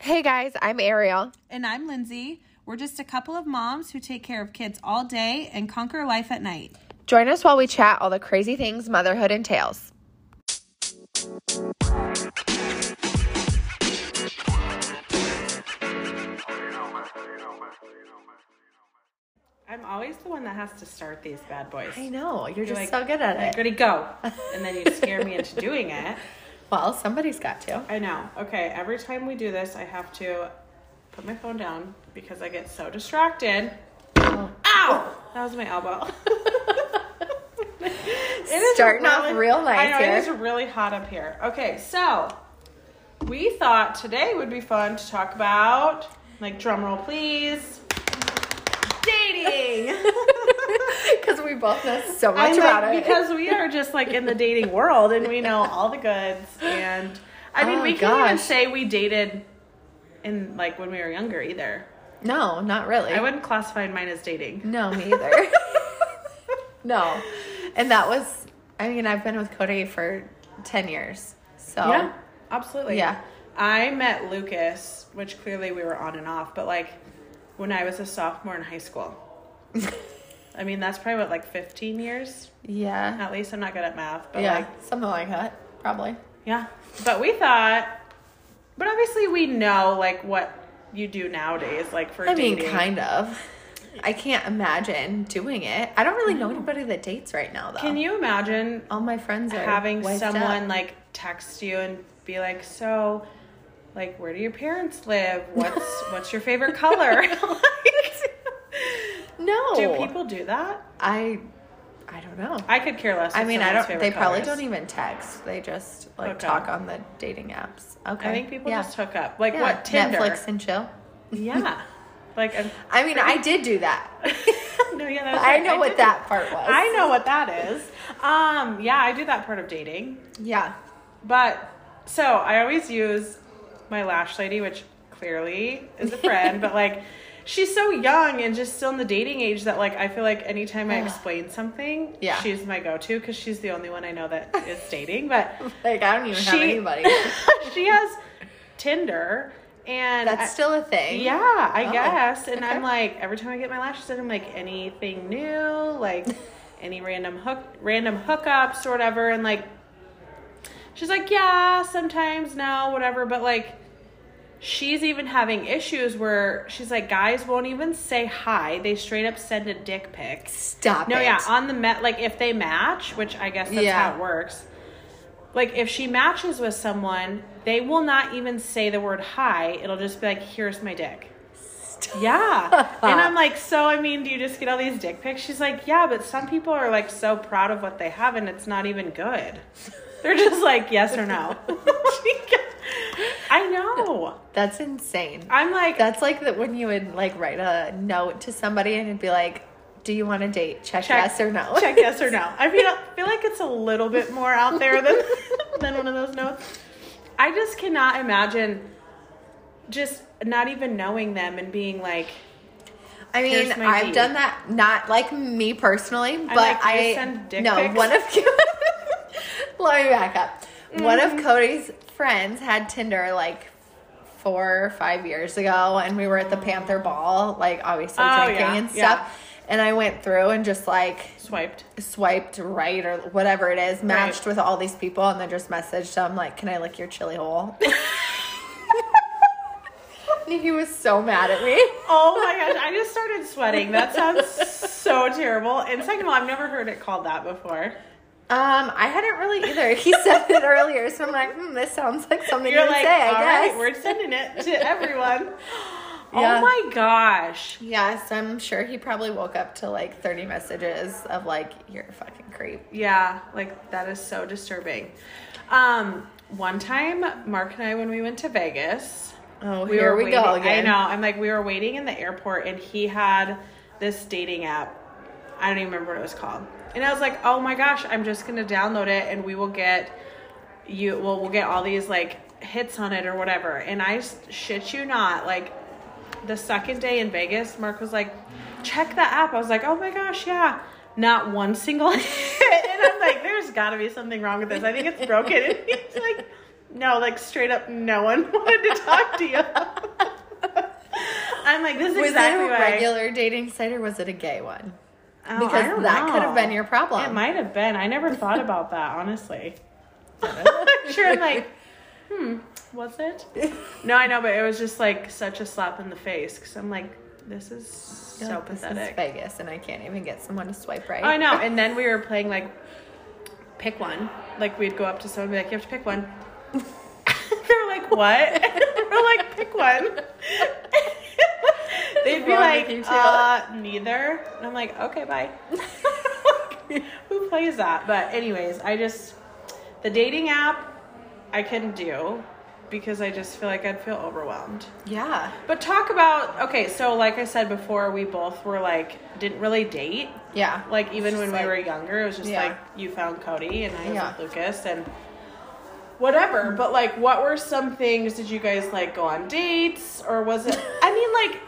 Hey guys, I'm Arielle. And I'm Lyndsey. We're just a couple of moms who take care of kids all day and conquer life at night. Join us while we chat all the crazy things motherhood entails. I'm always the one that has to start these bad boys. I know, you're just like- so good at Like, it. ready, go. And then you scare me into doing it. Well, somebody's got to. I know. Okay, every time we do this, I have to put my phone down because I get so distracted. Oh. Ow! That was my elbow. It is Starting off real nice I know, here. It is really hot up here. Okay, so we thought today would be fun to talk about, like, drum roll, please, dating. Because we both know so much I'm about like, it. because we are just like in the dating world and we know all the goods. And I mean, Oh, we can't even say we dated in like when we were younger either. no, not really. I wouldn't classify mine as dating. No, me either. no. And that was, I mean, I've been with Cody for 10 years. So, Yeah, absolutely. Yeah. I met Lucas, which clearly we were on and off, but like when I was a sophomore in high school. I mean, that's probably what, like 15 years yeah. at least. I'm not good at math, but yeah, like, something like that, probably. yeah. But we thought, but obviously we know like what you do nowadays, like for I mean, kind of. I can't imagine doing it. I don't really know anybody that dates right now, though. Can you imagine All my friends are having someone up. like text you and be like, so, like, where do your parents live? What's what's your favorite color? like, no. do people do that? I, I don't know. I could care less. I mean, I don't. They probably don't even text. They just like Hook talk on the dating apps. Okay. I think people yeah. just hook up. Like yeah. what Tinder? Netflix and chill. Yeah. Like I'm, I mean, I did do that. no, yeah, that's I right. know what did that part was. I know what that is. Um, yeah, I do that part of dating. Yeah. But so I always use my lash lady, which clearly is a friend, but like she's so young and just still in the dating age that like I feel like anytime I explain something, Yeah. she's my go-to because she's the only one I know that is dating. But Like I don't even have anybody. she has Tinder and That's I- still a thing. yeah, I Oh, guess. And I'm like, every time I get my lashes done, I'm like, anything new, like any random hook, random hookups or whatever. And like, she's like, yeah, sometimes no, whatever. But like, she's even having issues where she's like, guys won't even say hi. They straight up send a dick pic. Stop No, it. yeah, on the met, like if they match, which I guess that's Yeah. how it works. Like if she matches with someone, they will not even say the word hi. It'll just be like, "Here's my dick." Yeah, and I'm like, so I mean, do you just get all these dick pics? She's like, yeah, but some people are like so proud of what they have, and it's not even good. They're just like yes or no. I know. That's insane. I'm like, That's like that when you would like write a note to somebody and it'd be like, "Do you want to date? Check, check yes or no." Check yes or no. I feel feel like it's a little bit more out there than than one of those notes. I just cannot imagine just not even knowing them and being like, I mean, I've done that. Not like me personally, but like, I send dick no pics? one of. let me back up. One Mm-hmm. of Cody's friends had Tinder like four or five years ago, and we were at the Panther Ball, like obviously Oh, drinking yeah, and yeah. stuff. And I went through and just like swiped. swiped right or whatever it is, matched with all these people, and then just messaged them like, "Can I lick your chili hole?" he was so mad at me. Oh my gosh, I just started sweating. That sounds so terrible. And second of all, I've never heard it called that before. Um, I hadn't really either. He said it earlier, so I'm like, hmm, this sounds like something You're you like, say, I all right, guess. we're sending it to everyone. Yeah. Oh my gosh. yes, I'm sure he probably woke up to like 30 messages of like, you're a fucking creep. Yeah, like that is so disturbing. Um, one time, Mark and I, when we went to Vegas, Oh, we here were we waiting, go again. I know. I'm like, we were waiting in the airport, and he had this dating app. I don't even remember what it was called. And I was like, oh my gosh, I'm just gonna download it, and we will get you. Well, we'll get all these like hits on it or whatever. And I shit you not, like the second day in Vegas, Mark was like, check the app. I was like, oh my gosh, yeah. Not one single hit. And I'm like, there's gotta be something wrong with this. I think it's broken. And he's like, No, like straight up, no one wanted to talk to you. I'm like, this is Was exactly it a regular dating site or was it a gay one? Oh, because that could have been your problem. It might have been. I never thought about that, honestly. sure, I'm like, hmm, was it? No, I know, but it was just like such a slap in the face because I'm like, this is so like, this is pathetic. Vegas, and I can't even get someone to swipe right. Oh, I know. And then we were playing like pick one. Like we'd go up to someone and be like, you have to pick one. They're like, what? we're like, pick one. They'd be like, with you, too? uh, neither. And I'm like, okay, bye. Who plays that? But anyways, I just the dating app I couldn't do because I just feel like I'd feel overwhelmed. Yeah. But talk about okay, so like I said before, we both were like didn't really date. Yeah. Like even when Just we were younger, it was just Yeah. like you found Cody and I was Yeah. with Lucas and whatever. But like, what were some things? Did you guys like go on dates or was it? I mean, like,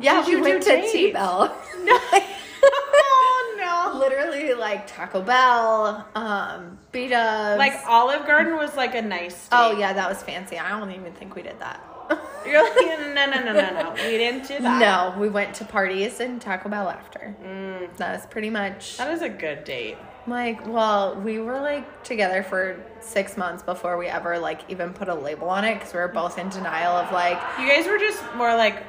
Yeah, we you went to? T-Bell. no, oh no, Literally like Taco Bell, um, B-Dubs. like Olive Garden was like a nice. Date. Oh yeah, that was fancy. I don't even think we did that. You're like, no, no, no, no, no. We didn't do that. no, we went to parties and Taco Bell after. Mm, That was pretty much that is a good date. like well, we were like together for six months before we ever like even put a label on it because we were both in denial of like You guys were just more like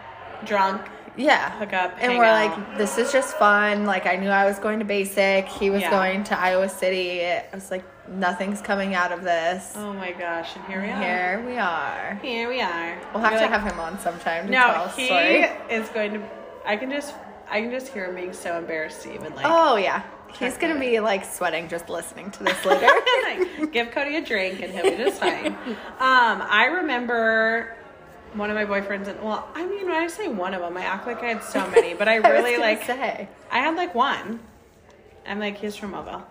drunk, yeah hook up, and we're out. like this is just fun like i knew i was going to basic he was Yeah. going to iowa city i was like nothing's coming out of this oh my gosh, and here we are. here we are Here we are. we'll have You're to like, have him on sometime to No, tell he story is going to. I can just, I can just hear him being so embarrassed to even like. oh yeah he's gonna be like sweating just listening to this later like, give Cody a drink and he'll be just fine. Um, I remember one of my boyfriends, and well, I mean, when I say one of them, I act like I had so many, but I I really gonna like. say I had like one. I'm like, he's from Mobile.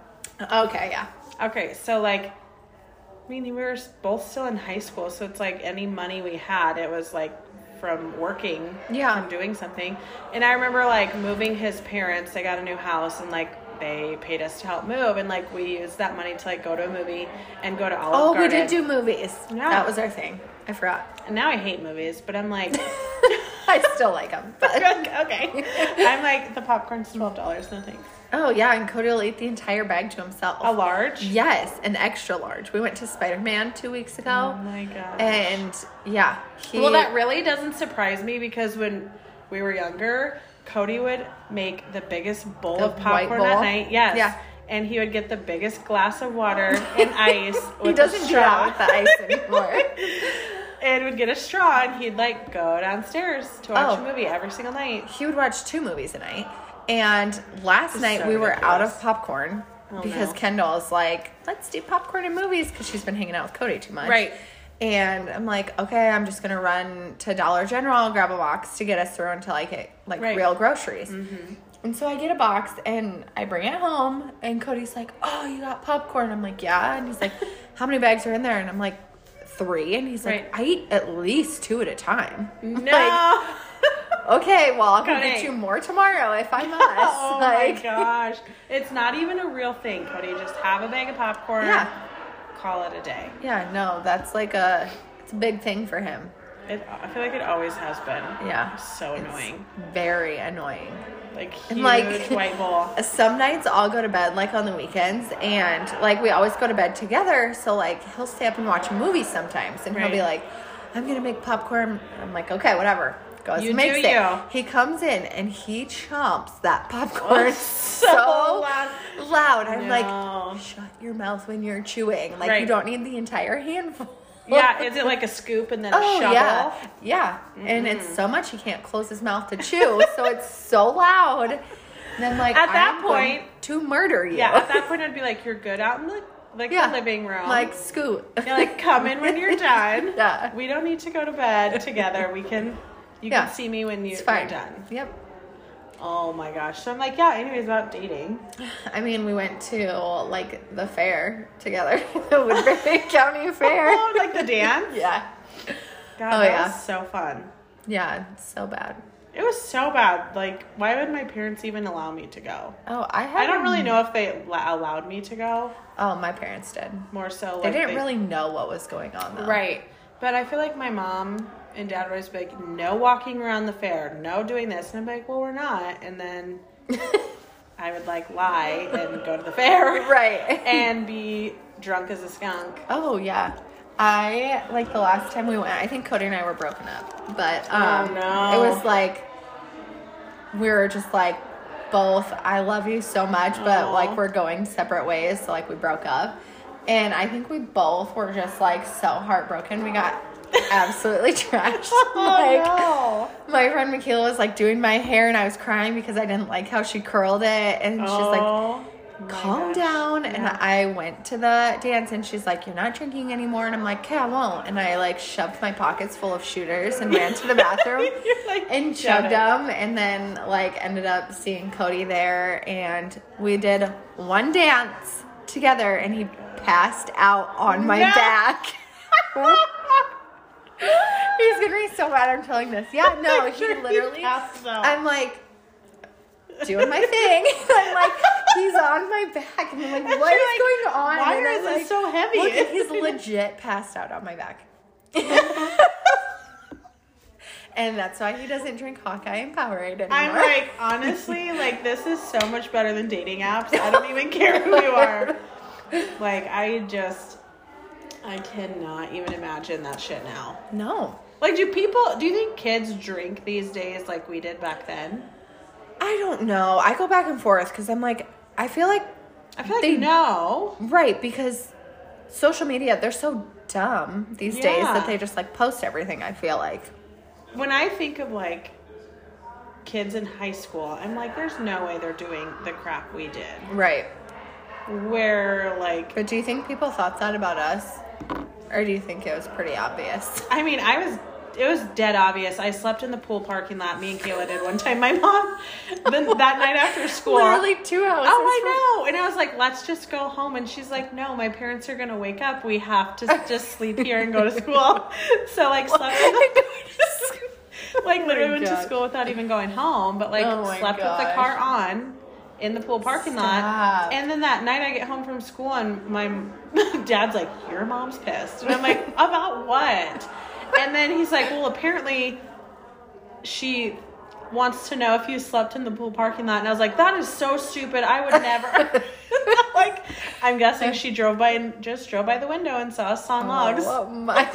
okay yeah Okay, so like, I mean, we were both still in high school, so it's like any money we had, it was like from working, Yeah. from doing something. And I remember like moving his parents. They got a new house, and like they paid us to help move, and like we used that money to like go to a movie and go to Olive oh we did do movies Yeah. that was our thing i forgot And now I hate movies, but I'm like, i still like them. but okay. I'm like the popcorn's twelve dollars. No thanks. oh yeah and cody will eat the entire bag to himself A large. Yes, an extra large. We went to Spider Man two weeks ago. Oh my god. and yeah, he, Well, that really doesn't surprise me because when we were younger, Cody would make the biggest bowl The of popcorn white at night. Yes. Yeah. And he would get the biggest glass of water and ice. he doesn't a do that straw. with the ice anymore. and would get a straw and he'd like go downstairs to watch Oh. a movie every single night. he would watch two movies a night, and last night so we were out of popcorn Oh, because no. Kendall is like, "Let's do popcorn and movies" because she's been hanging out with Cody too much, Right. And I'm like, okay, I'm just gonna run to Dollar General, grab a box to get us through until I get like Right. real groceries. Mm-hmm. And so I get a box and I bring it home, and Cody's like, "Oh, you got popcorn?" I'm like, "Yeah." And he's like, "How many bags are in there?" And I'm like, three. And he's like, Right. "I eat at least two at a time." No. like, okay, well, I'll Cody. get you more tomorrow if I must. oh like, my gosh. It's not even a real thing, Cody. Just have a bag of popcorn. Yeah. Call it a day. yeah, no, that's like a it's a big thing for him. It, I feel like it always has been. Yeah, So annoying. very annoying. Like huge And like white bowl. some nights I'll go to bed like on the weekends and like we always go to bed together. So like he'll stay up and watch movies sometimes and he'll be like, I'm gonna make popcorn. I'm like, okay, whatever. Goes You makes it. you. He comes in and he chomps that popcorn oh, so so, loud. loud. I'm No. like, shut your mouth when you're chewing. Like Right. you don't need the entire handful. Yeah, is it like a scoop and then a Oh shovel? yeah, yeah, and it's mm-hmm. so much he can't close his mouth to chew, so it's so loud. And then like At that I'm point- to murder you. Yeah, at that point I'd be like, you're good out in the like Yeah. the living room. like scoot. you're like, come in when you're done. Yeah. We don't need to go to bed together. We can you Yeah. can see me when you, it's you're done. Yep. Oh my gosh. So I'm like, yeah, anyways about dating. I mean, we went to like the fair together, the Woodbury County Fair. Oh, like the dance? Yeah, God, Oh, that yeah. was so fun. yeah, so bad. It was so bad. Like, why would my parents even allow me to go? Oh, I have. I don't really know if they allowed me to go. Oh, my parents did. More so, They didn't really know what was going on though. Right. But I feel like my mom and dad were always like, no walking around the fair, no doing this. And I'm like, well, we're not. And then I would like lie and go to the fair. Right. And be drunk as a skunk. Oh yeah. I like the last time we went. I think Cody and I were broken up, but um, Oh, no. it was like we were just like both. I love you so much, but Aw. like we're going separate ways. So like we broke up, and I think we both were just like so heartbroken. We got absolutely trashed. like Oh, my friend Michaela was like doing my hair, and I was crying because I didn't like how she curled it, and she's like Oh, calm down. And i went to the dance and she's like you're not drinking anymore. And i'm like okay i won't. And i like shoved my pockets full of shooters and ran to the bathroom like, and chugged it." them and then like ended up seeing cody there. And we did one dance together and he passed out on my No. back he's gonna be so mad i'm telling this yeah no he literally i'm like doing my thing. I'm like, he's on my back, and I'm like, And what is like, going on? "Why and is it like, so heavy?" Look, he's legit passed out on my back. and that's why he doesn't drink Hawkeye and Powerade anymore. I'm like, honestly, like this is so much better than dating apps. I don't even care who you are. Like, I just, I cannot even imagine that shit now. no, Like, do people, do you think kids drink these days like we did back then? I don't know. I go back and forth because I'm like, I feel like I feel like They- know. right because social media they're so dumb these days that they just like post everything. I feel like When I think of like kids in high school, I'm like, there's no way they're doing the crap we did. right. Where like, But do you think people thought that about us, or do you think it was pretty obvious? I mean, I was. It was dead obvious. I slept in the pool parking lot. Me and Kayla did one time. My mom, then that night after school. Literally two houses. Oh, I know. And I was like, let's just go home. And she's like, no, my parents are going to wake up. We have to just sleep here and go to school. So, like, slept in the, like, literally oh my went to school without even going home, but like, Oh slept with the car on in the pool parking lot. And then that night I get home from school and my dad's like, your mom's pissed. And I'm like, about what? And then he's like, well, apparently she wants to know if you slept in the pool parking lot. And I was like, that is so stupid. I would never. like, I'm guessing she drove by and just drove by the window and saw us on logs. Oh my!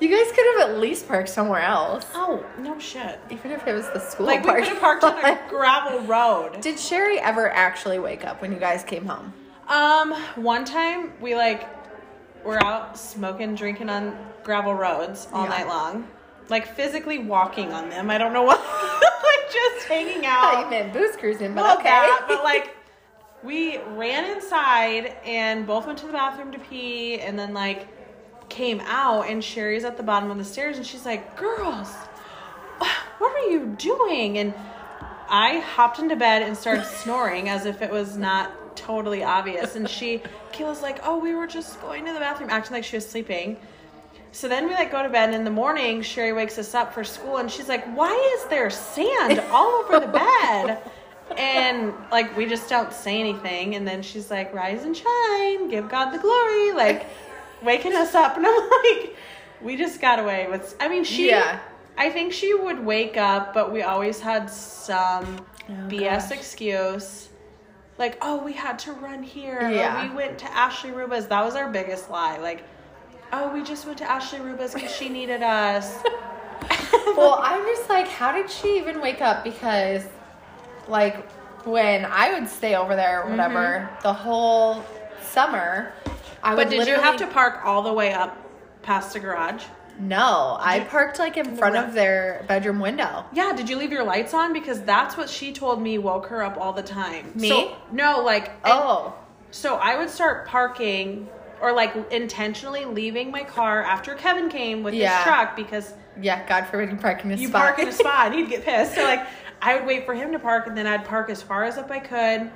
You guys could have at least parked somewhere else, oh, no shit. even if it was the school Like, we could have parked on a gravel road. Did Sherry ever actually wake up when you guys came home? Um, one time we like were out smoking, drinking on gravel roads all Yeah. night long. Like physically walking on them. I don't know what like just hanging I out. you meant booze cruising, but Well, okay. that, but like we ran inside and both went to the bathroom to pee and then like came out and Sherry's at the bottom of the stairs and she's like, "Girls, what are you doing?" And I hopped into bed and started snoring as if it was not totally obvious. And she, Kayla's like, "Oh, we were just going to the bathroom," acting like she was sleeping. So then we like go to bed and in the morning. Sherry wakes us up for school and she's like, "Why is there sand all over the bed?" And like we just don't say anything. And then she's like, "Rise and shine, give God the glory," like waking us up. And I'm like, "We just got away with." I mean, she. Yeah. I think she would wake up, but we always had some Oh, BS gosh. excuse. Like, oh, we had to run here. or Yeah. we went to Ashley Ruba's. That was our biggest lie. Like, oh, we just went to Ashley Ruba's because she needed us. well, I'm just like, how did she even wake up? Because, like, when I would stay over there or mm-hmm. whatever, the whole summer, I. But did you have to park all the way up past the garage? No, I parked like in front of their bedroom window. Yeah, did you leave your lights on? Because that's what she told me woke her up all the time. Me? So, no, like, Oh, So I would start parking or like intentionally leaving my car after Kevin came with Yeah. his truck because yeah. God forbid you park in a you spot. park in a spot and he'd get pissed. So like I would wait for him to park and then I'd park as far as up I could.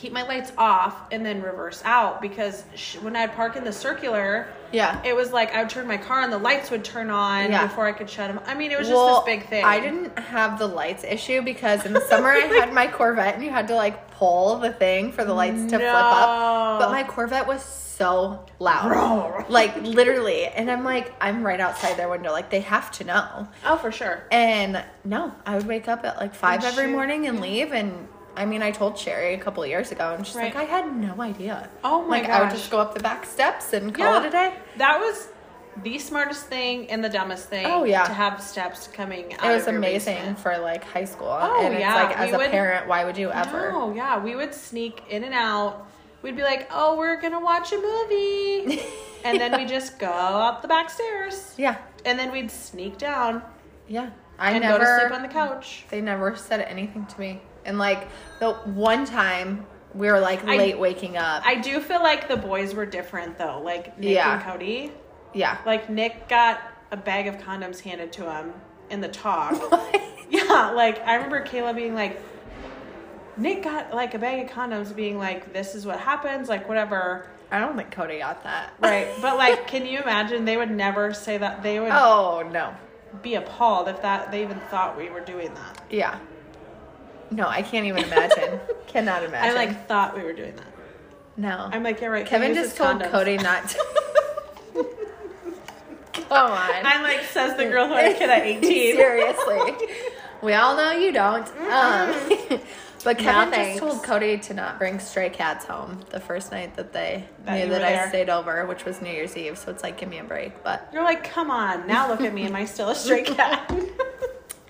Keep my lights off and then reverse out because sh- when I'd park in the circular, Yeah. it was like I would turn my car and the lights would turn on Yeah. before I could shut them. I mean, it was just this big thing. I didn't have the lights issue because in the summer I had my Corvette and you had to like pull the thing for the lights to flip up. But my Corvette was so loud. Like literally. And I'm like, I'm right outside their window. Like they have to know. Oh, for sure. And no, I would wake up at like five And every shoot. morning and leave. And I mean, I told Sherry a couple of years ago, and she's Right. like, I had no idea. Oh my like, I would just go up the back steps and call it a day. That was the smartest thing and the dumbest thing. Oh, yeah. To have steps coming out It was amazing basement. for like high school. Oh, and it's yeah, like, as we a would- parent, why would you ever? No, yeah, we would sneak in and out. We'd be like, "Oh, we're gonna watch a movie," and then we just go up the back stairs, Yeah. and then we'd sneak down Yeah. I and never. go to sleep on the couch. They never said anything to me. And like the one time we were like I- late waking up. I do feel like the boys were different though, like Nick Yeah. and Cody. yeah. Like Nick got a bag of condoms handed to him in the talk. What? Yeah, like I remember Kayla being like, Nick got like a bag of condoms, being like, "This is what happens," like whatever, I don't think Cody got that. right? But like, can you imagine? They would never say that. They would oh no. be appalled if that they even thought we were doing that. Yeah. No, I can't even imagine. Cannot imagine. I like thought we were doing that. no. I'm like, yeah, right. Kevin just told condoms. Cody not to. Come on. I'm like, says the girl who had a kid at 18. Seriously. We all know you don't. Um, but Kevin just told Cody to not bring stray cats home the first night that they That knew that I there. stayed over, which was New Year's Eve. So it's like, give me a break. But You're like, come on, now look at me. Am I still a stray cat?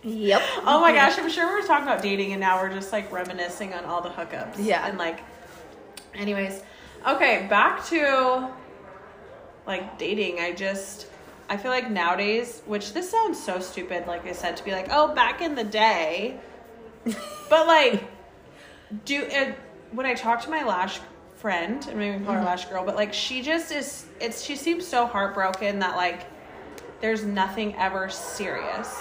Yep. oh my gosh, I'm sure we were talking about dating and now we're just like reminiscing on all the hookups. Yeah. And like, anyways, okay, back to like dating. I just, I feel like nowadays, which this sounds so stupid, like I said, to be like, oh, back in the day. but like, do it, when I talk to my lash friend, and maybe call her mm-hmm. lash girl, but like she just is, it's, she seems so heartbroken that like, there's nothing ever serious.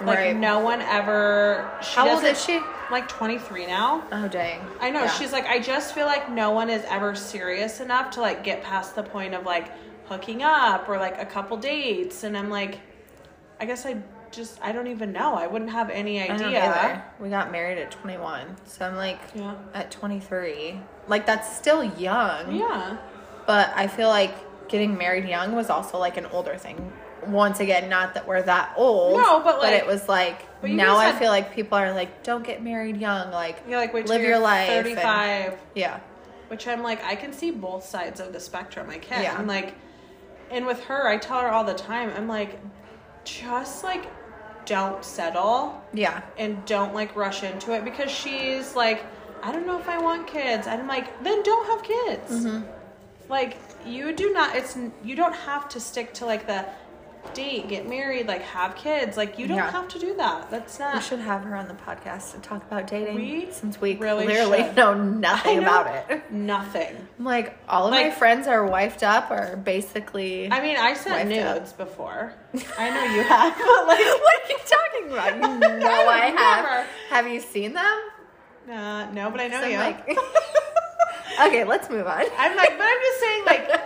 Like Right. no one ever. She How old is she? Like 23 now. Oh, dang. I know. Yeah. She's like, I just feel like no one is ever serious enough to like get past the point of like hooking up or like a couple dates. And I'm like, I guess I just, I don't even know. I wouldn't have any idea. We got married at 21. So I'm like, Yeah. at 23. Like, that's still young. Yeah. But I feel like getting married young was also like an older thing. Once again, not that we're that old. No, but, like- but it was like now I had- feel like people are like, don't get married young. Like, You're like, live your life. and- 35. yeah. which I'm like, I can see both sides of the spectrum. I can. Yeah. I'm like, and with her, I tell her all the time, I'm like, just like, don't settle Yeah. and don't like rush into it because she's like, I don't know if I want kids. And I'm like, then don't have kids. Mm-hmm. Like, you do not, it's, you don't have to stick to like the date, get married, like have kids. Like, you don't Yeah. have to do that. That's not. We should have her on the podcast to talk about dating We since we really clearly should. know nothing know about it. Nothing. I'm like, all of my friends are wifed up or basically. I mean, I sent Wifed up. nudes before. I know you have, but like, what are you talking about? You know I have. Never. Have you seen them? uh, no, but I know So you. like- okay, let's move on. I'm like, but I'm just saying, like,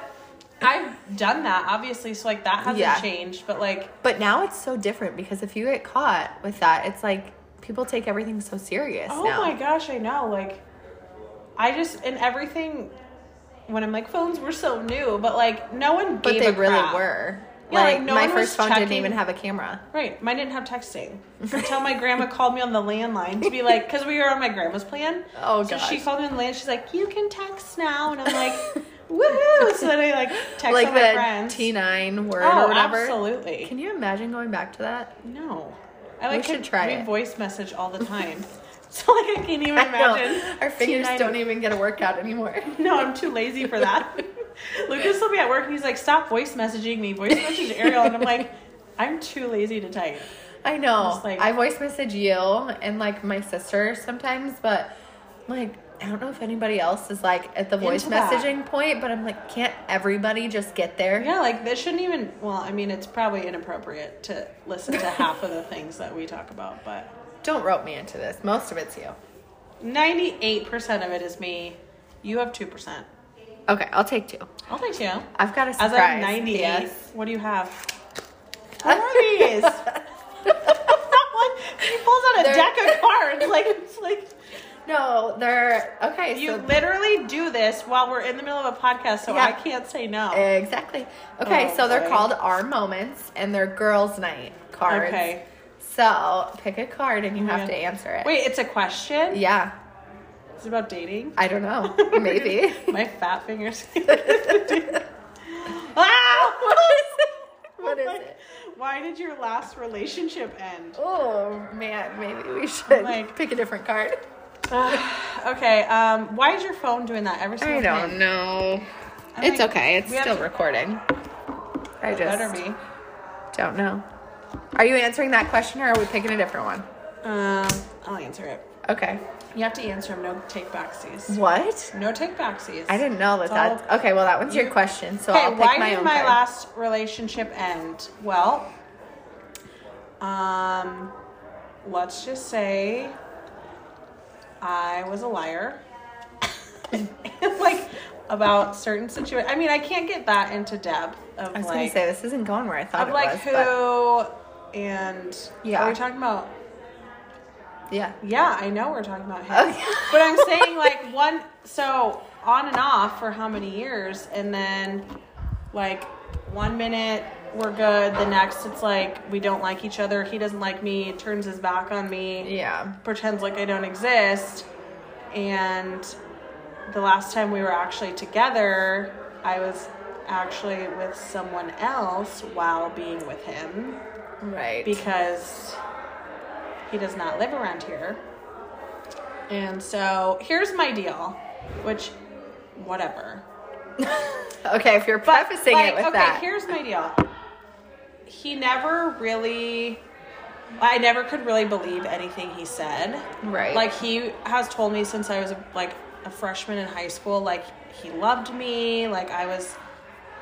I've done that, obviously, so like that hasn't Yeah. changed, but like, But now it's so different because if you get caught with that, it's like people take everything so serious oh now. my gosh, I know, like, I just and everything. When I'm like, phones were so new, but like, no one But they really were. Yeah, like like, no my first phone didn't even have a camera. Right, mine didn't have texting until my grandma called me on the landline to be like, because we were on my grandma's plan. Oh, so she called me on the land. She's like, "You can text now," and I'm like, "Woohoo!" So then I like text like my the friends. T9 word oh, or whatever. absolutely. Can you imagine going back to that? No. I like should try we it. voice message all the time. so like I can't even imagine. Our fingers T9 don't even get a workout anymore. No, I'm too lazy for that. Lucas will be at work and he's like, "Stop voice messaging me. Voice message Arielle." And I'm like, "I'm too lazy to type." I know. Like- I voice message you and like my sister sometimes, but like I don't know if anybody else is like at the voice Into that. messaging point, but I'm like, can't everybody just get there? Yeah, like this shouldn't even. Well, I mean, it's probably inappropriate to listen to half of the things that we talk about, but Don't rope me into this. Most of it's you. 98% of it is me. You have 2%. Okay, I'll take two. I'll take two. I've got a As surprise. of 98, Yes. what do you have? What are these? he pulls out a They're- deck of cards. Like, it's like, No, they're okay. you so literally do this while we're in the middle of a podcast, so Yeah. I can't say no. exactly. Okay, Oh, so they're called our moments, and they're girls' night cards. Okay. So pick a card, and you have Yeah. to answer it. Wait, it's a question? Yeah, Is it about dating? I don't know. Maybe. My fat fingers. ah! what is it? What is it? Why did your last relationship end? Oh man, maybe we should Like- pick a different card. okay, um, why is your phone doing that every single I don't know. I'm It's like, okay. It's still to- recording. I just Better be. don't know. Are you answering that question, or are we picking a different one? Um, I'll answer it. Okay. You have to answer them. No take backsies. What? No take backsies. I didn't know that. All- That's okay. Well, that one's your question, so Okay, I'll pick why my did own my card. last relationship end? Well, um, let's just say I was a liar. like about certain situations. I mean, I can't get that into depth of I was like gonna say this isn't going where I thought of it like was. who but- and Yeah. Are we talking about? yeah. Yeah, I know we're talking about him. But I'm saying like one so on and off for how many years and then like one minute we're good, the next it's like we don't like each other, he doesn't like me, turns his back on me, Yeah. pretends like I don't exist. And the last time we were actually together, I was actually with someone else while being with him Right. because he does not live around here. And so here's my deal, which, whatever. okay, if you're prefacing it with okay, that. here's my deal. He never really, I never could really believe anything he said. Right. Like he has told me since I was like a freshman in high school, like he loved me, like I was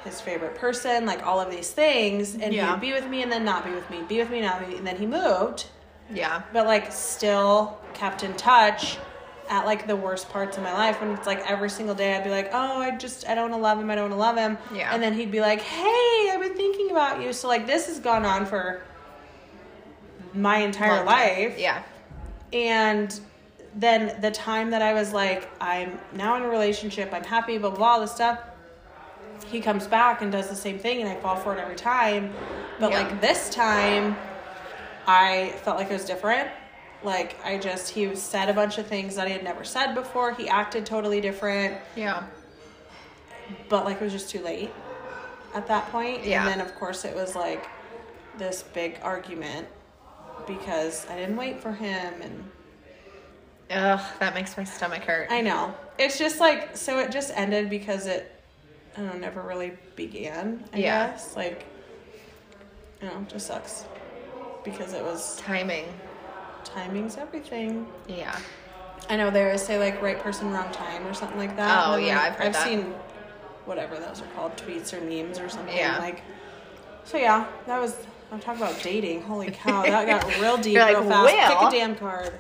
his favorite person, like all of these things, and he'd be with me and then not be with me, be with me, not be, and then he moved, yeah. but like still kept in touch at like the worst parts of my life when it's like every single day I'd be like, oh, I just I don't want to love him, I don't want to love him, Yeah. and then he'd be like, hey, thinking about you, so like this has gone on for my entire Long time. life, Yeah. and then the time that I was like, I'm now in a relationship, I'm happy, blah, blah, blah, all this stuff, he comes back and does the same thing, and I fall for it every time. But Yeah. like this time, I felt like it was different. Like, I just, he said a bunch of things that he had never said before. He acted totally different, Yeah. but like it was just too late at that point. Yeah. And then, of course, it was like this big argument because I didn't wait for him and Ugh, that makes my stomach hurt. I know. It's just like so it just ended because it I don't know, never really began, I Yeah. guess. Like you know, just sucks. Because it was Timing. timing's everything. Yeah. I know they always say like right person, wrong time or something like that. Oh, yeah, like, I've heard I've that. seen whatever those are called, tweets or memes or something. Yeah. Like so yeah, that was I'm talking about dating. Holy cow, that got real deep You're like, real fast. Pick a damn card.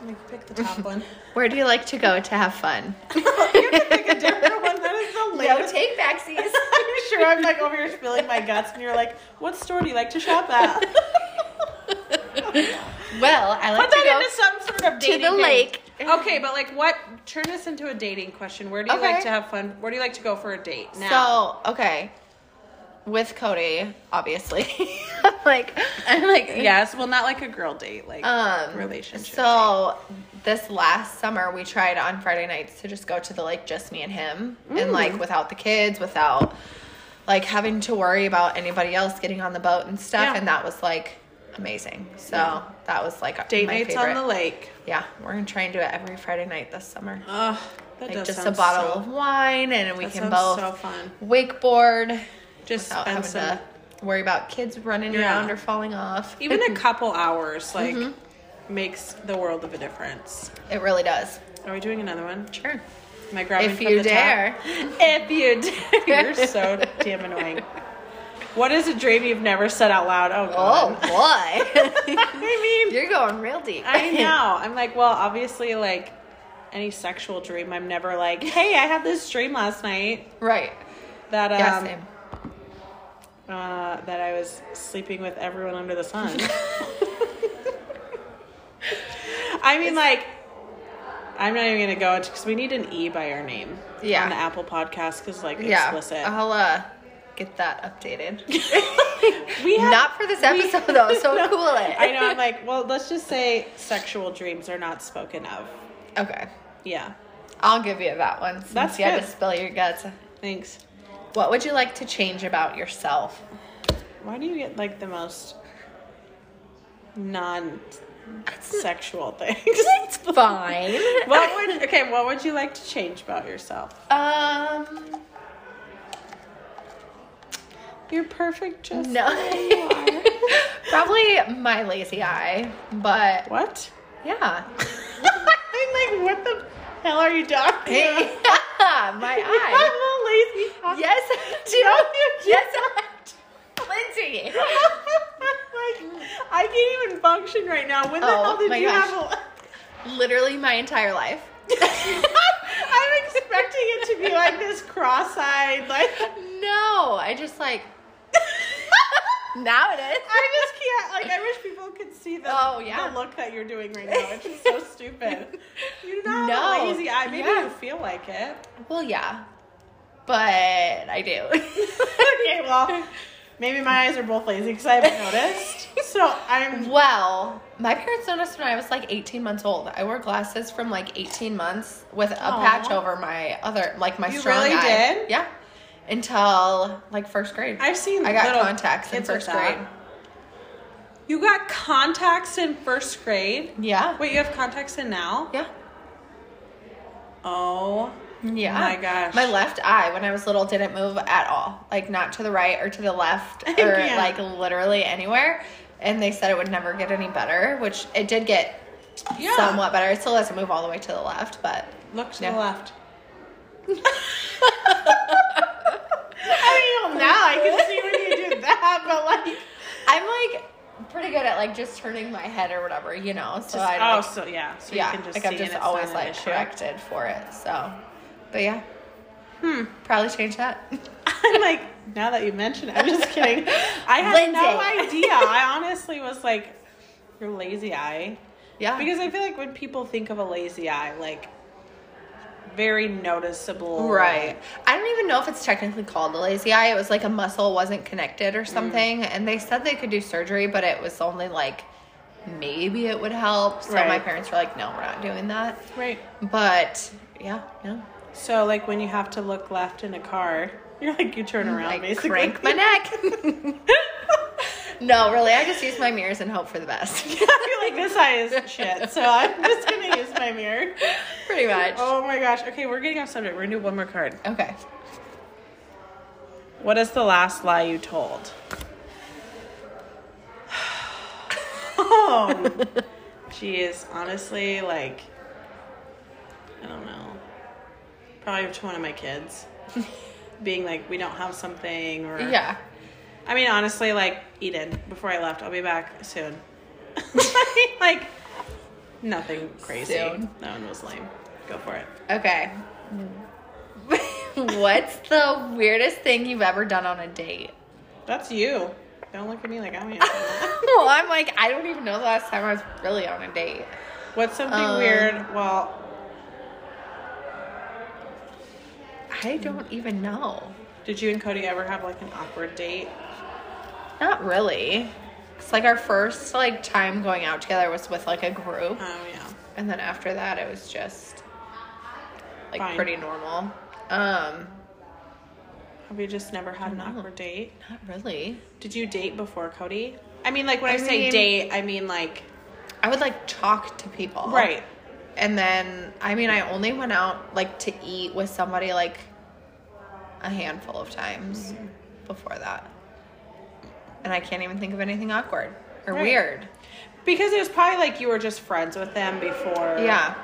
Let me pick the top one. Where do you like to go to have fun? you can pick a different one. That is the latest. take backsies. I'm sure I'm like over here spilling my guts, and you're like, "What store do you like to shop at?" well, I like Put to that go into some sort of to dating the thing. lake. Okay, but like, what? Turn this into a dating question. Where do you like to have fun? Where do you like to go for a date now? So okay, with Cody, obviously, like I'm like yes, well, not like a girl date, like um relationship. So this last summer, we tried on Friday nights to just go to the like just me and him, and Mm. like without the kids, without like having to worry about anybody else getting on the boat and stuff, Yeah. and that was like amazing. So Yeah. that was like date my nights favorite. on the lake. Yeah, we're gonna try and do it every Friday night this summer. Ugh, that Like just a bottle so- of wine, and we can both so fun. wakeboard Just without spend having some, to worry about kids running Yeah. around or falling off. even a couple hours, like Mm-hmm. makes the world of a difference. it really does. Are we doing another one? Sure. Am I grabbing If from you the top? dare. If you dare. You're so damn annoying. What is a dream you've never said out loud? Oh, Oh boy. I mean, You're going real deep. I know. I'm like, well, obviously, like any sexual dream, I'm never like, hey, I had this dream last night right. that um, Yeah, same. uh, that I was sleeping with everyone under the sun. I mean, like, I'm not even gonna go into because we need an E by our name Yeah. on the Apple podcast because like Yeah. explicit. I'll uh get that updated. we have, Not for this episode though, so No. cool it. I know. I'm like, well, let's just say sexual dreams are not spoken of. Okay. Yeah. I'll give you that one since That's you had to spill your guts. Thanks. What would you like to change about yourself? Why do you get like the most non-sexual things? It's fine. what would okay? What would you like to change about yourself? Um You're perfect, just no. Probably my lazy eye, but what? yeah. I'm like, what the hell are you talking yeah, about? my You eye. have a lazy eye. Yes, I do. Yes, I do. Lyndsey. like, I can't even function right now. When the Oh, hell did my you gosh. have a Literally my entire life. I'm expecting it to be like this cross-eyed, like No, I just like now it is. I just can't. Like I wish people could see the, Oh, yeah. the look that you're doing right now. It's just so stupid. You have No. lazy eye. Maybe Yeah. you feel like it. Well, yeah, but I do. okay, well, maybe my eyes are both lazy because I haven't noticed. So I'm. well, my parents noticed when I was like 18 months old. I wore glasses from like 18 months with a Aw. patch over my other, like my You strong really eye. did? Yeah, until like first grade. I've seen. I got contacts in first grade. You got contacts in first grade. Yeah. Wait, you have contacts in now? Yeah. Oh. Yeah. My gosh. My left eye when I was little didn't move at all. Like not to the right or to the left or can't. like literally anywhere. And they said it would never get any better, which it did get Yeah. somewhat better. It still doesn't move all the way to the left, but Look to Yeah. the left. I mean, well, now I can see when you do that, but like. I'm like pretty good at like just turning my head or whatever, you know. So Just, I oh, like, so yeah. So yeah, you can just like I'm just always like issue. corrected for it. So, but yeah, Hmm. probably change that. I'm like, now that you mention it, I'm just kidding. I had no idea. I honestly was like, your lazy eye. yeah, Because I feel like when people think of a lazy eye, like, very noticeable. Right. I don't even know if it's technically called a lazy eye. It was like a muscle wasn't connected Mm. or something. And they said they could do surgery, but it was only like maybe it would help. So my parents were like, no, we're not doing that. Right. But yeah, yeah. So, like, when you have to look left in a car, you're like, you turn around, I basically. crank my neck. no, really, I just use my mirrors and hope for the best. I feel like this eye is shit, so I'm just gonna use my mirror. Pretty much. Oh my gosh. Okay, we're getting off subject. We're gonna do one more card. Okay. What is the last lie you told? oh, jeez. Honestly, like, I don't know. Probably to one of my kids. Being like, we don't have something, or Yeah. I mean, honestly, like Eden. Before I left, I'll be back soon. like, nothing crazy. Soon. That one was lame. Go for it. Okay. What's the weirdest thing you've ever done on a date? That's you. Don't look at me like I'm well, I'm like, I don't even know the last time I was really on a date. What's something Um, weird? Well, I don't even know. did you and Cody ever have like an awkward date? Not really. It's like our first like time going out together was with like a group, Oh yeah. and then after that it was just like Fine. pretty normal. Um, Have you just never had an know. awkward date? not really. Did you date before Cody? I mean, like when I, I say mean- date, I mean like I would like talk to people, right. And then I mean, I only went out like to eat with somebody like a handful of times Mm-hmm. before that, and I can't even think of anything awkward or Right. weird. Because it was probably like you were just friends with them before. Yeah.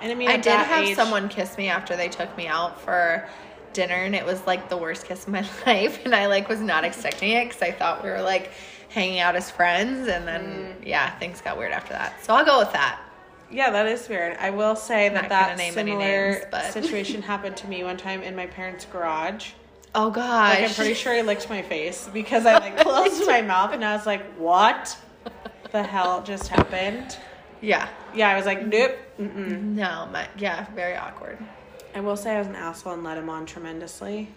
And I mean, I did have age- someone kiss me after they took me out for dinner and it was like the worst kiss of my life and I like was not expecting it because I thought we were like hanging out as friends and then Mm. yeah things got weird after that so I'll go with that Yeah, that is weird. I will say that gonna that name any similar names, but- situation happened to me one time in my parents' garage. Oh gosh Like I'm pretty sure I licked my face because I like closed my mouth and I was like, "What the hell just happened?" yeah Yeah, I was like, "Nope." Mm-mm. no my yeah very awkward I will say I was an asshole and led him on tremendously.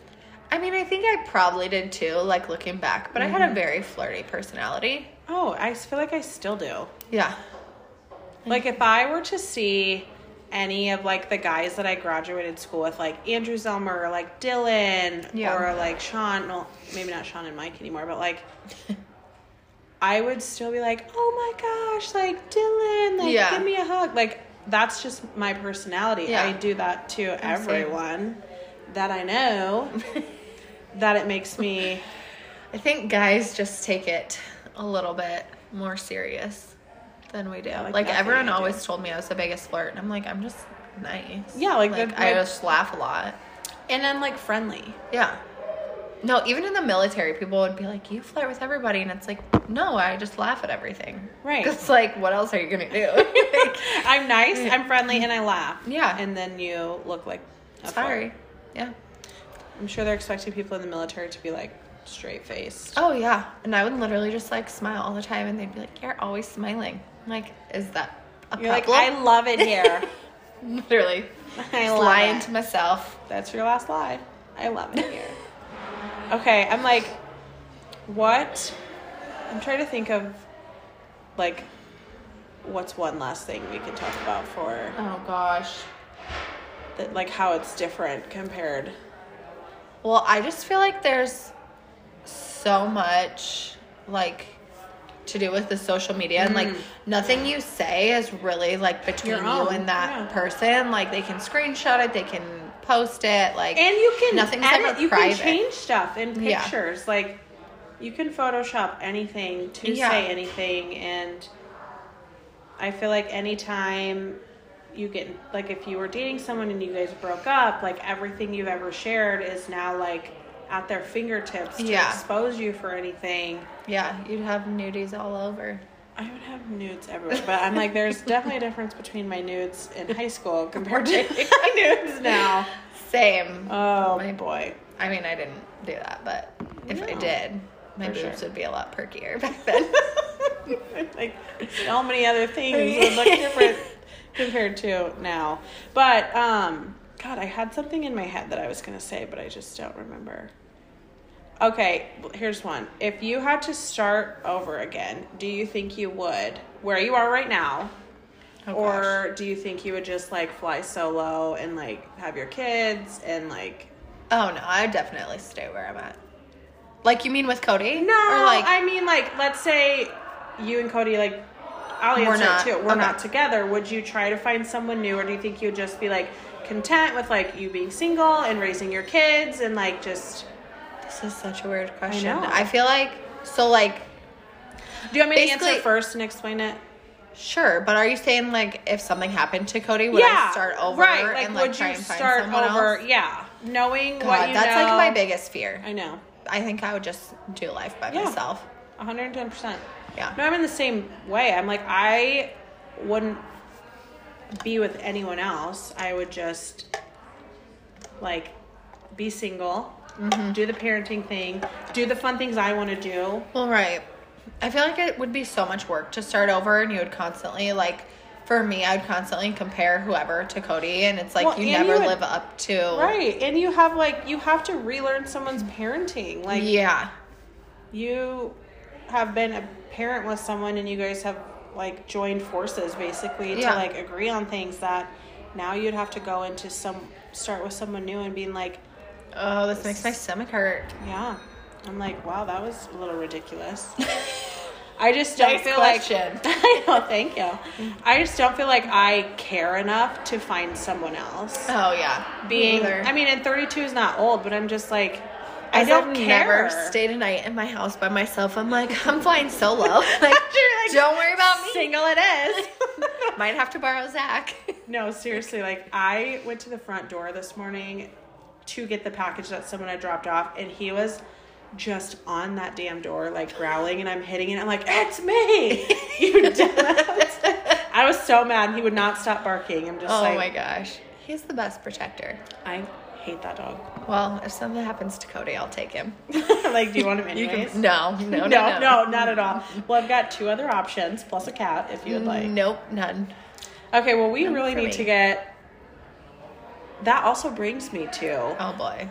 I mean I think I probably did too like looking back but I Mm-hmm. had a very flirty personality Oh, I feel like I still do. yeah Like if I were to see any of like the guys that I graduated school with, like Andrew Zelmer or like Dylan Yeah. or like Sean, well, maybe not Sean and Mike anymore, but like I would still be like, oh my gosh, like Dylan, like Yeah. give me a hug. Like that's just my personality. Yeah. I do that to same. everyone that I know. that it makes me I think guys just take it a little bit more serious than we do. like like everyone always told me I was the biggest flirt, and I'm like, I'm just nice. Yeah, like, like I just laugh a lot. and then like friendly. Yeah. No, even in the military, people would be like, "You flirt with everybody," and it's like, no, I just laugh at everything. Right. It's like, what else are you gonna do? Like, I'm nice, I'm friendly, and I laugh. Yeah. And then you look like a Sorry. flirt. Yeah. I'm sure they're expecting people in the military to be like straight faced. Oh yeah, and I would literally just like smile all the time, and they'd be like, "You're always smiling." Like, is that a You're like. I love it here. literally I just lying it. to myself. That's your last lie. I love it here. okay, I'm like, what? I'm trying to think of like what's one last thing we could talk about for Oh gosh. that like how it's different compared Well, I just feel like there's so much like to do with the social media and like mm. nothing you say is really like between Your you own, and that yeah. person. Like they can screenshot it, they can post it, like And you can nothing's edit, ever you private. can change stuff in Yeah. pictures. Like you can Photoshop anything to Yeah. say anything and I feel like anytime you get like if you were dating someone and you guys broke up, like everything you've ever shared is now like at their fingertips to Yeah. expose you for anything. Yeah, you'd have nudies all over. I would have nudes everywhere, but I'm like, there's definitely a difference between my nudes in high school compared to my nudes now. Same. Oh My- boy. I mean, I didn't do that, but if I did, my boobs sure. would be a lot perkier back then. like so many other things would look different compared to now. But um God, I had something in my head that I was gonna say, but I just don't remember. Okay, here's one. If you had to start over again, do you think you would where you are right now? Oh, or do you think you would just like fly solo and like have your kids and like Oh no, I would definitely stay where I'm at. Like you mean with Cody? No, Or like I mean like let's say you and Cody like I'll We're answer not- it too. We're okay. not together. Would you try to find someone new or do you think you'd just be like content with like you being single and raising your kids and like just this is such a weird question. know. I, feel like so like Do you want me to answer first and explain it? sure, but are you saying like if something happened to Cody, would I start over Right. Like and like would try you and find start someone over else? yeah. Knowing what God, you that's know. like my biggest fear. I know. I think I would just do life by Yeah. myself. 110%. Yeah. No, I'm in the same way. I'm like, I wouldn't be with anyone else. I would just, like, be single, Mm-hmm. do the parenting thing, do the fun things I want to do. Well, right. I feel like it would be so much work to start over, and you would constantly like. For me, I'd constantly compare whoever to Cody, and it's like Well, you never you would- live up to. Right. And you have, like, you have to relearn someone's parenting. Like, Yeah. you have been a parent with someone and you guys have, like, joined forces basically to, like, agree on things that now you'd have to go into some, start with someone new and being like, Oh, this makes my stomach hurt. Yeah. I'm like, wow, that was a little ridiculous. I just don't Nice feel question. like I know, thank you. I just don't feel like I care enough to find someone else. Oh yeah. Being Either. I mean and 32 is not old, but I'm just like I I've don't care. never stayed a night in my house by myself. I'm like, I'm flying solo. Like, like, don't worry about me. Single it is. Might have to borrow Zach. no, seriously, like I went to the front door this morning to get the package that someone had dropped off, and he was just on that damn door, like growling, and I'm hitting it. I'm like, "It's me, you dumbass!" I was so mad. He would not stop barking. I'm just Oh like, my gosh. He's the best protector. I hate that dog. Well, if something happens to Cody, I'll take him. like, do you want him anyways? can, no, no, no, no, no, no, not at all. Well, I've got two other options plus a cat if you would like. Nope, none. Okay, well, we None really need me. to get. That also brings me to. Oh boy.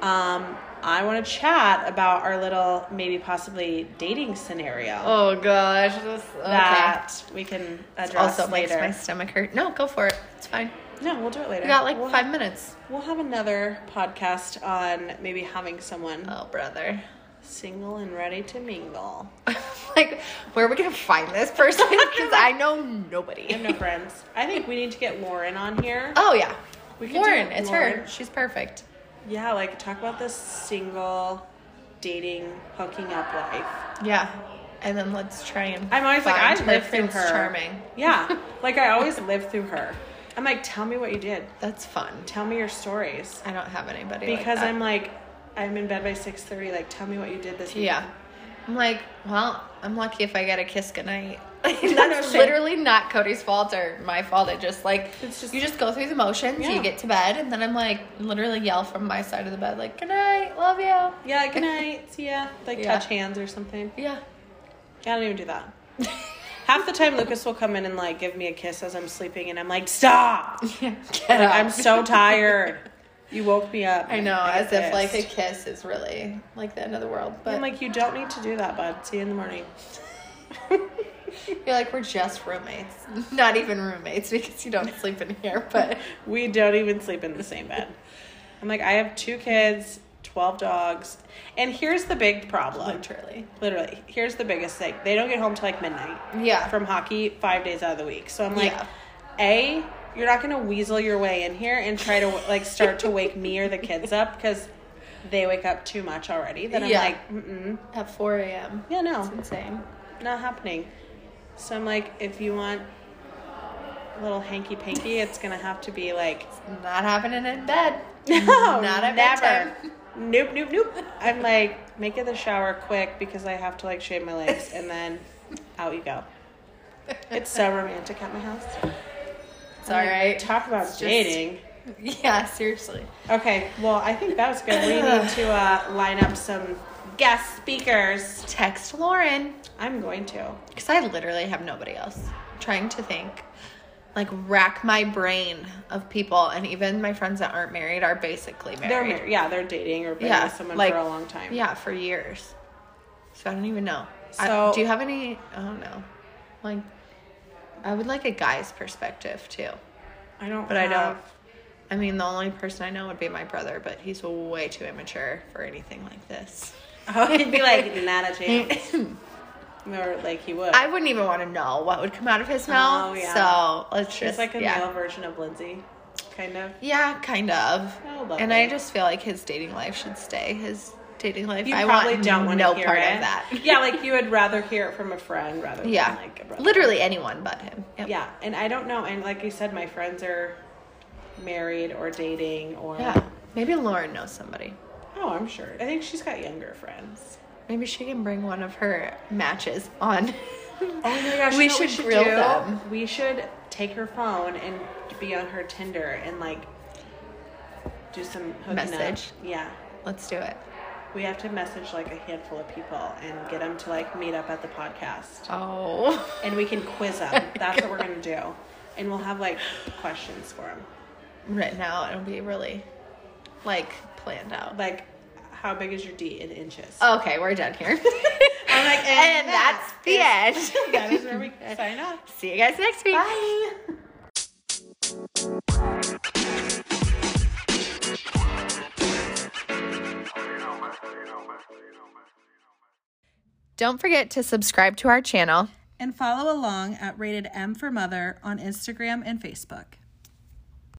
Um, I want to chat about our little maybe possibly dating scenario Oh gosh. This, okay. that we can address also makes my stomach hurt. No, go for it. It's fine. No, we'll do it later. We got like we'll five minutes. we'll have another podcast on maybe having someone Oh brother. single and ready to mingle. like, where are we gonna find this person? Because I know nobody. I have no friends. I think we need to get Lauren on here. Oh yeah. We Lauren, it, it's Lauren. her. She's perfect. Yeah, like talk about this single dating hooking up life. Yeah. And then let's try and. I'm always like, I her lived through her. Charming. Yeah, like I always live through her. I'm like, tell me what you did. That's fun. Tell me your stories. I don't have anybody Because like. I'm like, I'm in bed by six thirty. Like, tell me what you did this weekend. Yeah. I'm like, well, I'm lucky if I get a kiss goodnight. That's literally not Cody's fault or my fault. It just like just- you just go through the motions. Yeah. You get to bed, and then I'm like literally yell from my side of the bed like, "Good night, love you." Yeah. Good night. See ya. Like Yeah. touch hands or something. Yeah. Yeah, I don't even do that. Half the time, Lucas will come in and like give me a kiss as I'm sleeping, and I'm like, stop. Yeah. Get up. I'm so tired. You woke me up. I know, I as get if like a kiss is really like the end of the world. But I'm like, you don't need to do that, bud. See you in the morning. you're like, we're just roommates, not even roommates because you don't sleep in here. But We don't even sleep in the same bed. I'm like, I have two kids, 12 dogs. And here's the big problem. literally, Literally, here's the biggest thing. They don't get home till like midnight yeah. from hockey five days out of the week. So I'm like, Yeah. A, you're not going to weasel your way in here and try to like start to wake me or the kids up because they wake up too much already. Then I'm Yeah. like, mm At 4 a.m. yeah, It's no, insane. not happening. So I'm like, if you want a little hanky panky, it's going to have to be like, Not happening in bed. No, Not at never. bedtime. Nope, nope, nope. I'm like, make it the shower quick because I have to like shave my legs and then out you go. It's so romantic at my house. It's all right. Talk about It's just- dating. Yeah, seriously. Okay, well, I think that was good. We need to uh, line up some guest speakers. Text Lauren. I'm going to. Because I literally have nobody else. trying to think. Like, rack my brain of people. And even my friends that aren't married are basically married. They're married. mar- yeah, they're dating or been Yeah, with someone like- for a long time. Yeah, for years. So I don't even know. I- So- do you have any? I don't know. Like, I would like a guy's perspective too. I don't. But I don't. I mean, the only person I know would be my brother, but he's way too immature for anything like this. Oh, he'd be like, not a chance. Or like he would. I wouldn't even want to know what would come out of his oh, mouth. Oh, yeah. So let's She's just like a yeah. male version of Lyndsey, kind of. Yeah, kind of. Oh, and I just feel like his dating life should stay his dating life. You I probably want don't want no to hear part it. of that. yeah, like you would rather hear it from a friend rather than yeah, like a brother. literally anyone but him. Yep. Yeah, and I don't know. And like you said, my friends are married or dating or. Yeah. Maybe Lauren knows somebody. Oh, I'm sure. I think she's got younger friends. Maybe she can bring one of her matches on. Oh my gosh, We you know what should grill do? them. We should take her phone and be on her Tinder and like do some Message. Up. Yeah, Let's do it. we have to message like a handful of people and get them to like meet up at the podcast, Oh. and we can quiz them. That's what we're gonna do, and we'll have like questions for them, Written out. It'll be really, like, planned out. like how big is your D in inches? Okay, we're done here. I'm like, and, that's the end. that is where we sign off. See you guys next week. Bye. Don't forget to subscribe to our channel. and follow along at Rated M for Mother on Instagram and Facebook.